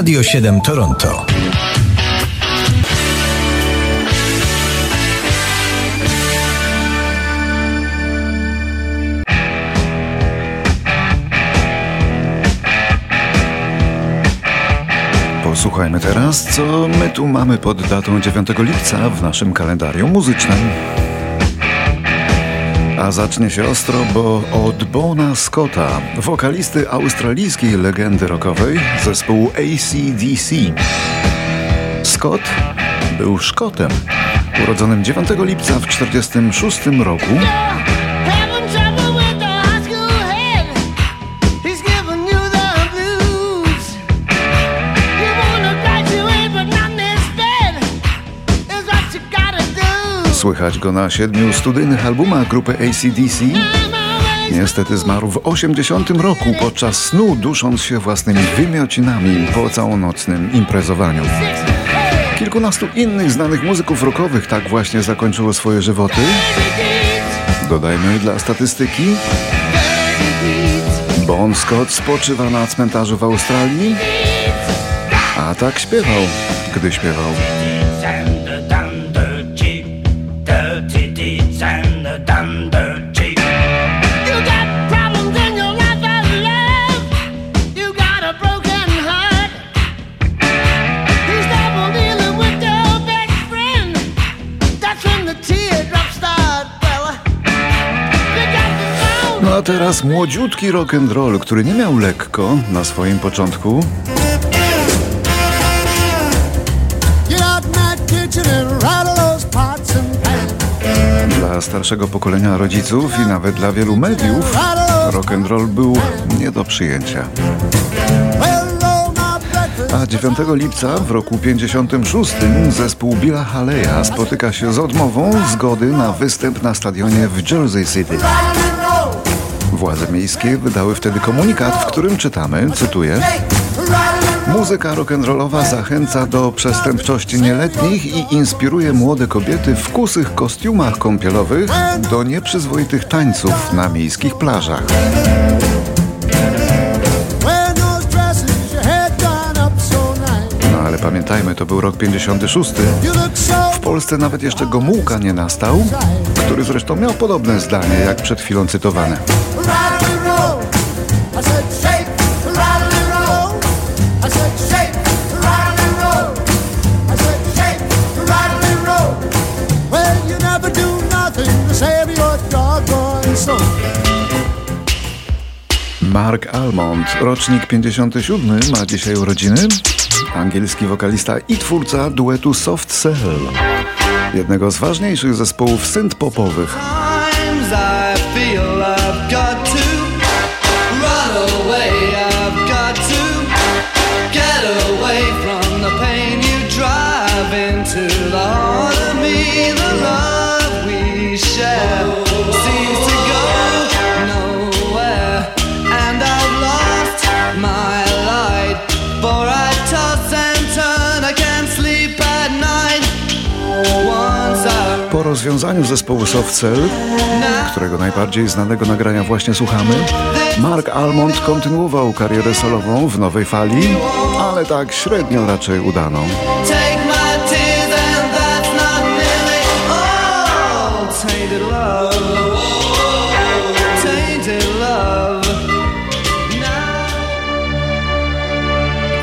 Radio 7 Toronto. Posłuchajmy teraz, co my tu mamy pod datą 9 lipca w naszym kalendarium muzycznym. A zacznie się ostro, bo od Bona Scotta, wokalisty australijskiej legendy rockowej zespołu ACDC. Scott był Szkotem, urodzonym 9 lipca w 1946 roku Słychać go na siedmiu studyjnych albumach grupy ACDC. Niestety zmarł w 80 roku podczas snu, dusząc się własnymi wymiocinami po całonocnym imprezowaniu. Kilkunastu innych znanych muzyków rockowych tak właśnie zakończyło swoje żywoty. Dodajmy dla statystyki. Bon Scott spoczywa na cmentarzu w Australii, a tak śpiewał, gdy śpiewał. A teraz młodziutki rock and roll, który nie miał lekko na swoim początku. Dla starszego pokolenia rodziców i nawet dla wielu mediów rock and roll był nie do przyjęcia. A 9 lipca w roku 56 zespół Billa Haleya spotyka się z odmową zgody na występ na stadionie w Jersey City. Władze miejskie wydały wtedy komunikat, w którym czytamy, cytuję Muzyka rock'n'rollowa zachęca do przestępczości nieletnich i inspiruje młode kobiety w kusych kostiumach kąpielowych do nieprzyzwoitych tańców na miejskich plażach. No ale pamiętajmy, to był rok 56. W Polsce nawet jeszcze Gomułka nie nastał, który zresztą miał podobne zdanie jak przed chwilą cytowane. Mark Almond, rocznik 57, ma dzisiaj urodziny. Angielski wokalista i twórca duetu Soft Cell, jednego z ważniejszych zespołów synth-popowych. Po rozwiązaniu zespołu Soft Cell, którego najbardziej znanego nagrania właśnie słuchamy, Mark Almond kontynuował karierę solową w nowej fali, ale tak średnio raczej udaną.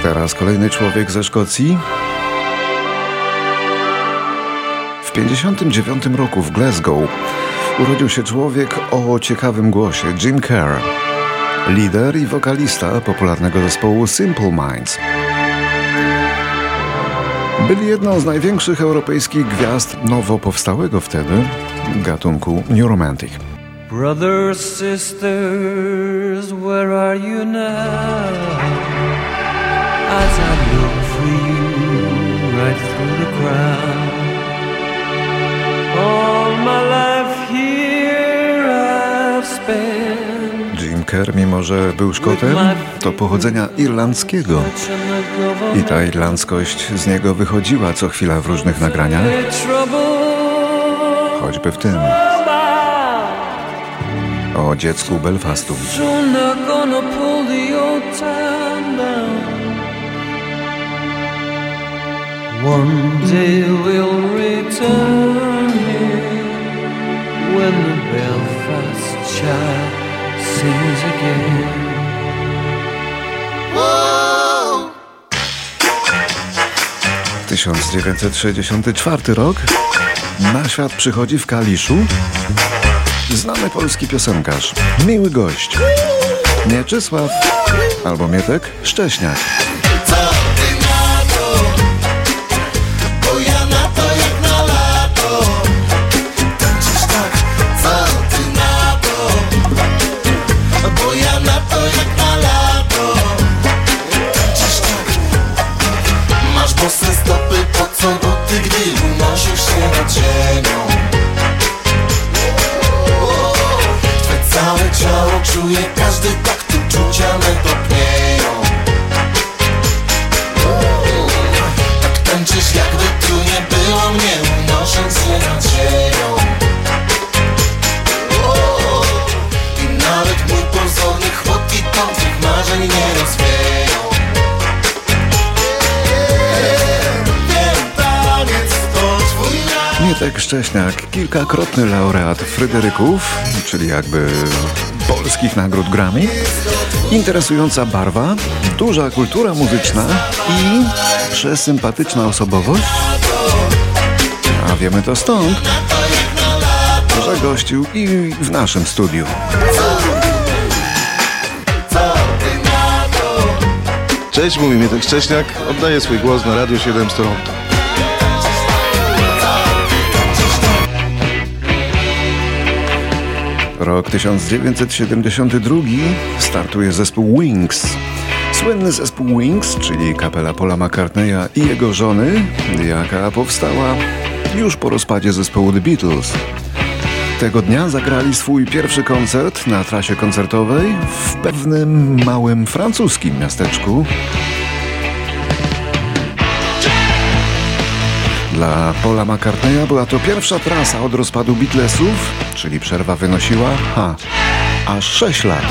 Teraz kolejny człowiek ze Szkocji. W 59 roku w Glasgow urodził się człowiek o ciekawym głosie, Jim Kerr, lider i wokalista popularnego zespołu Simple Minds. Byli jedną z największych europejskich gwiazd nowo powstałego wtedy gatunku New Romantic. Brothers, sisters, where are you now? As I look for you right through the crowd. Kerr, mimo że był Szkotem, to pochodzenia irlandzkiego. I ta irlandzkość z niego wychodziła co chwila w różnych nagraniach. Choćby w tym. O dziecku Belfastu. One day we'll return here when the Belfast child sings again. 1964 rok. Na świat przychodzi w Kaliszu znany polski piosenkarz, miły gość. Mieczysław albo Mietek Szcześniak. Mietek Szcześniak, kilkakrotny laureat Fryderyków, czyli jakby polskich nagród Grammy. Interesująca barwa, duża kultura muzyczna i przesympatyczna osobowość. A wiemy to stąd, że gościł i w naszym studiu. Cześć, mówi Mietek Szcześniak. Oddaję swój głos na Radio 7 z Toronto. Rok 1972 startuje zespół Wings. Słynny zespół Wings, czyli kapela Paula McCartneya i jego żony, jaka powstała już po rozpadzie zespołu The Beatles. Tego dnia zagrali swój pierwszy koncert na trasie koncertowej w pewnym małym francuskim miasteczku. Dla Paula McCartneya była to pierwsza trasa od rozpadu Beatlesów, czyli przerwa wynosiła, ha, aż 6 lat.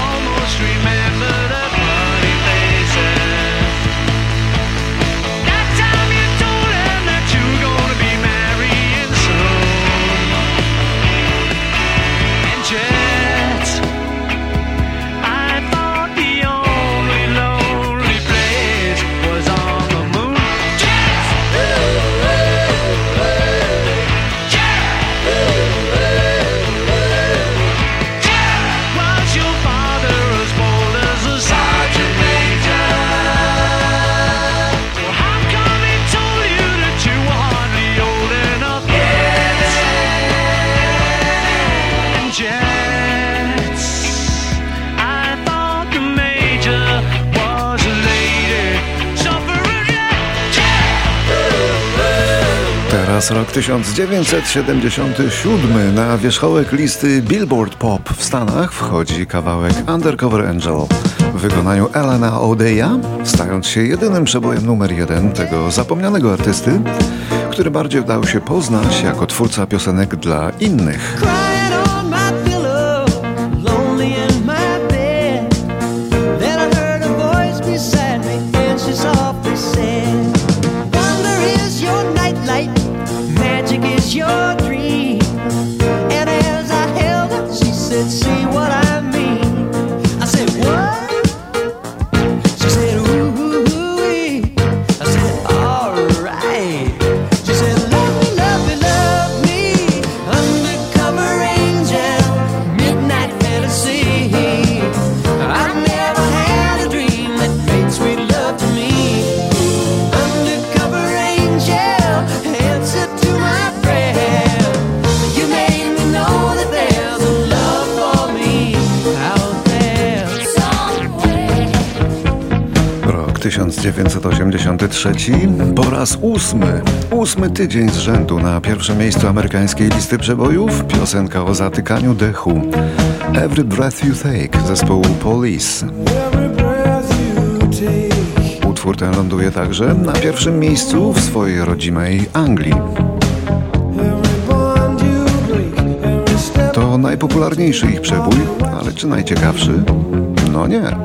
Teraz rok 1977. Na wierzchołek listy Billboard Pop w Stanach wchodzi kawałek Undercover Angel w wykonaniu Elena O'Deya, stając się jedynym przebojem numer jeden tego zapomnianego artysty, który bardziej dał się poznać jako twórca piosenek dla innych. 1983, po raz ósmy, ósmy tydzień z rzędu na pierwszym miejscu amerykańskiej listy przebojów, piosenka o zatykaniu dechu. Every Breath You Take zespołu Police. Utwór ten ląduje także na pierwszym miejscu w swojej rodzimej Anglii. To najpopularniejszy ich przebój, ale czy najciekawszy? No nie.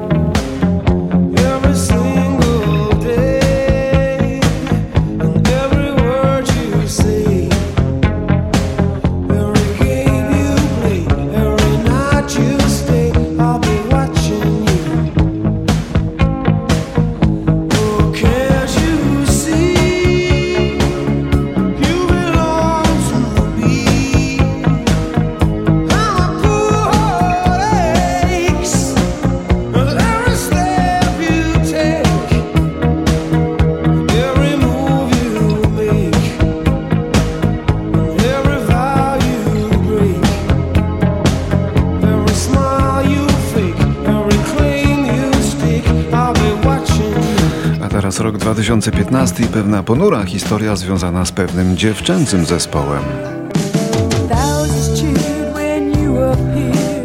2015 i pewna ponura historia związana z pewnym dziewczęcym zespołem.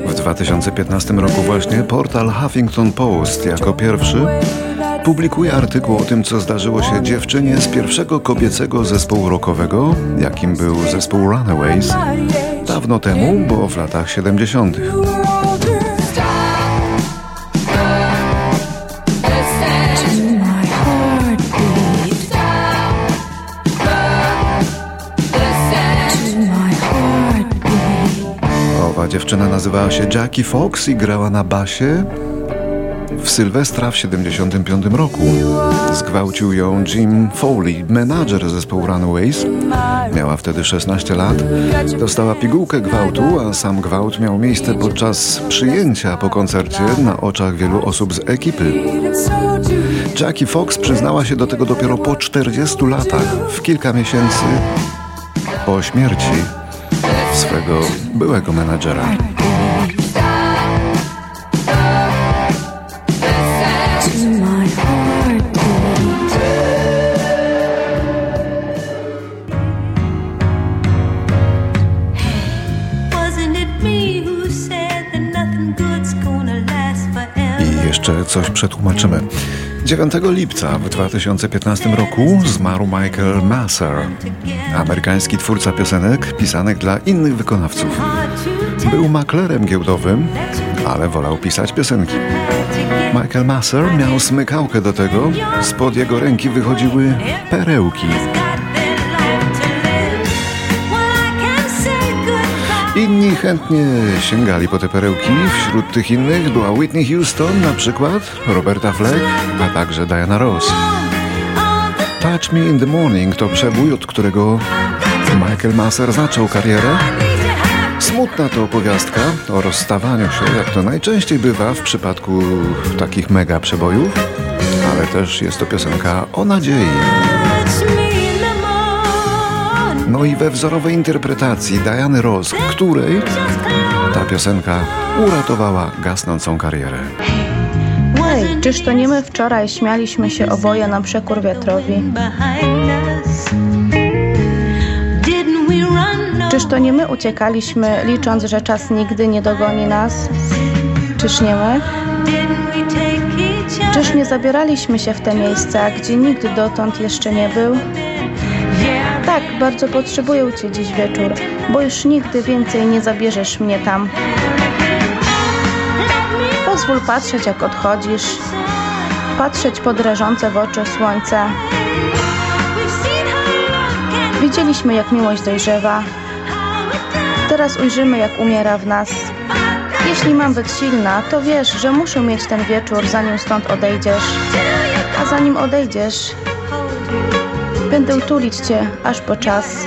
W 2015 roku właśnie portal Huffington Post jako pierwszy publikuje artykuł o tym, co zdarzyło się dziewczynie z pierwszego kobiecego zespołu rockowego, jakim był zespół Runaways, dawno temu, bo w latach 70. dziewczyna nazywała się Jackie Fox i grała na basie. W Sylwestra w 75 roku zgwałcił ją Jim Foley, menadżer zespołu Runaways. Miała wtedy 16 lat. Dostała pigułkę gwałtu, a sam gwałt miał miejsce podczas przyjęcia po koncercie na oczach wielu osób z ekipy. Jackie Fox przyznała się do tego dopiero po 40 latach, w kilka miesięcy po śmierci swego byłego menadżera. jeszcze coś przetłumaczymy. 9 lipca w 2015 roku zmarł Michael Masser, amerykański twórca piosenek pisanych dla innych wykonawców. Był maklerem giełdowym, ale wolał pisać piosenki. Michael Masser miał smykałkę do tego, spod jego ręki wychodziły perełki. Inni chętnie sięgali po te perełki. Wśród tych innych była Whitney Houston na przykład, Roberta Fleck, a także Diana Ross. Touch Me in the Morning to przebój, od którego Michael Masser zaczął karierę. Smutna to opowiastka o rozstawaniu się, jak to najczęściej bywa w przypadku takich mega przebojów, ale też jest to piosenka o nadziei. No i we wzorowej interpretacji Diany Ross, której ta piosenka uratowała gasnącą karierę. Hej, czyż to nie my wczoraj śmialiśmy się oboje na przekór wiatrowi? Czyż to nie my uciekaliśmy, licząc, że czas nigdy nie dogoni nas? Czyż nie my? Czyż nie zabieraliśmy się w te miejsca, gdzie nigdy dotąd jeszcze nie był? Tak, bardzo potrzebuję Cię dziś wieczór, bo już nigdy więcej nie zabierzesz mnie tam. Pozwól patrzeć, jak odchodzisz, patrzeć pod rażące w oczy can Widzieliśmy, jak miłość dojrzewa, teraz ujrzymy, jak umiera w nas. Jeśli mam być silna, to wiesz, że muszę mieć ten wieczór, zanim stąd odejdziesz. A zanim odejdziesz, będę tulić Cię aż po czas,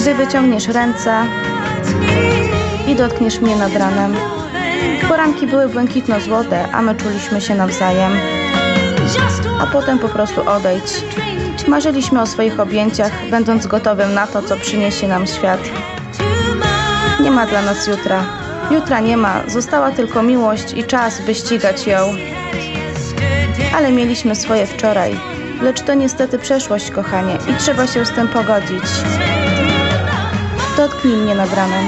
gdy wyciągniesz ręce i dotkniesz mnie nad ranem. Poranki były błękitno-złote, a my czuliśmy się nawzajem. A potem po prostu odejdź. Marzyliśmy o swoich objęciach, będąc gotowym na to, co przyniesie nam świat. Nie ma dla nas jutra. Jutra nie ma, została tylko miłość i czas, by ścigać ją. Ale mieliśmy swoje wczoraj. Lecz to niestety przeszłość, kochanie, i trzeba się z tym pogodzić. Dotknij mnie nad ranem.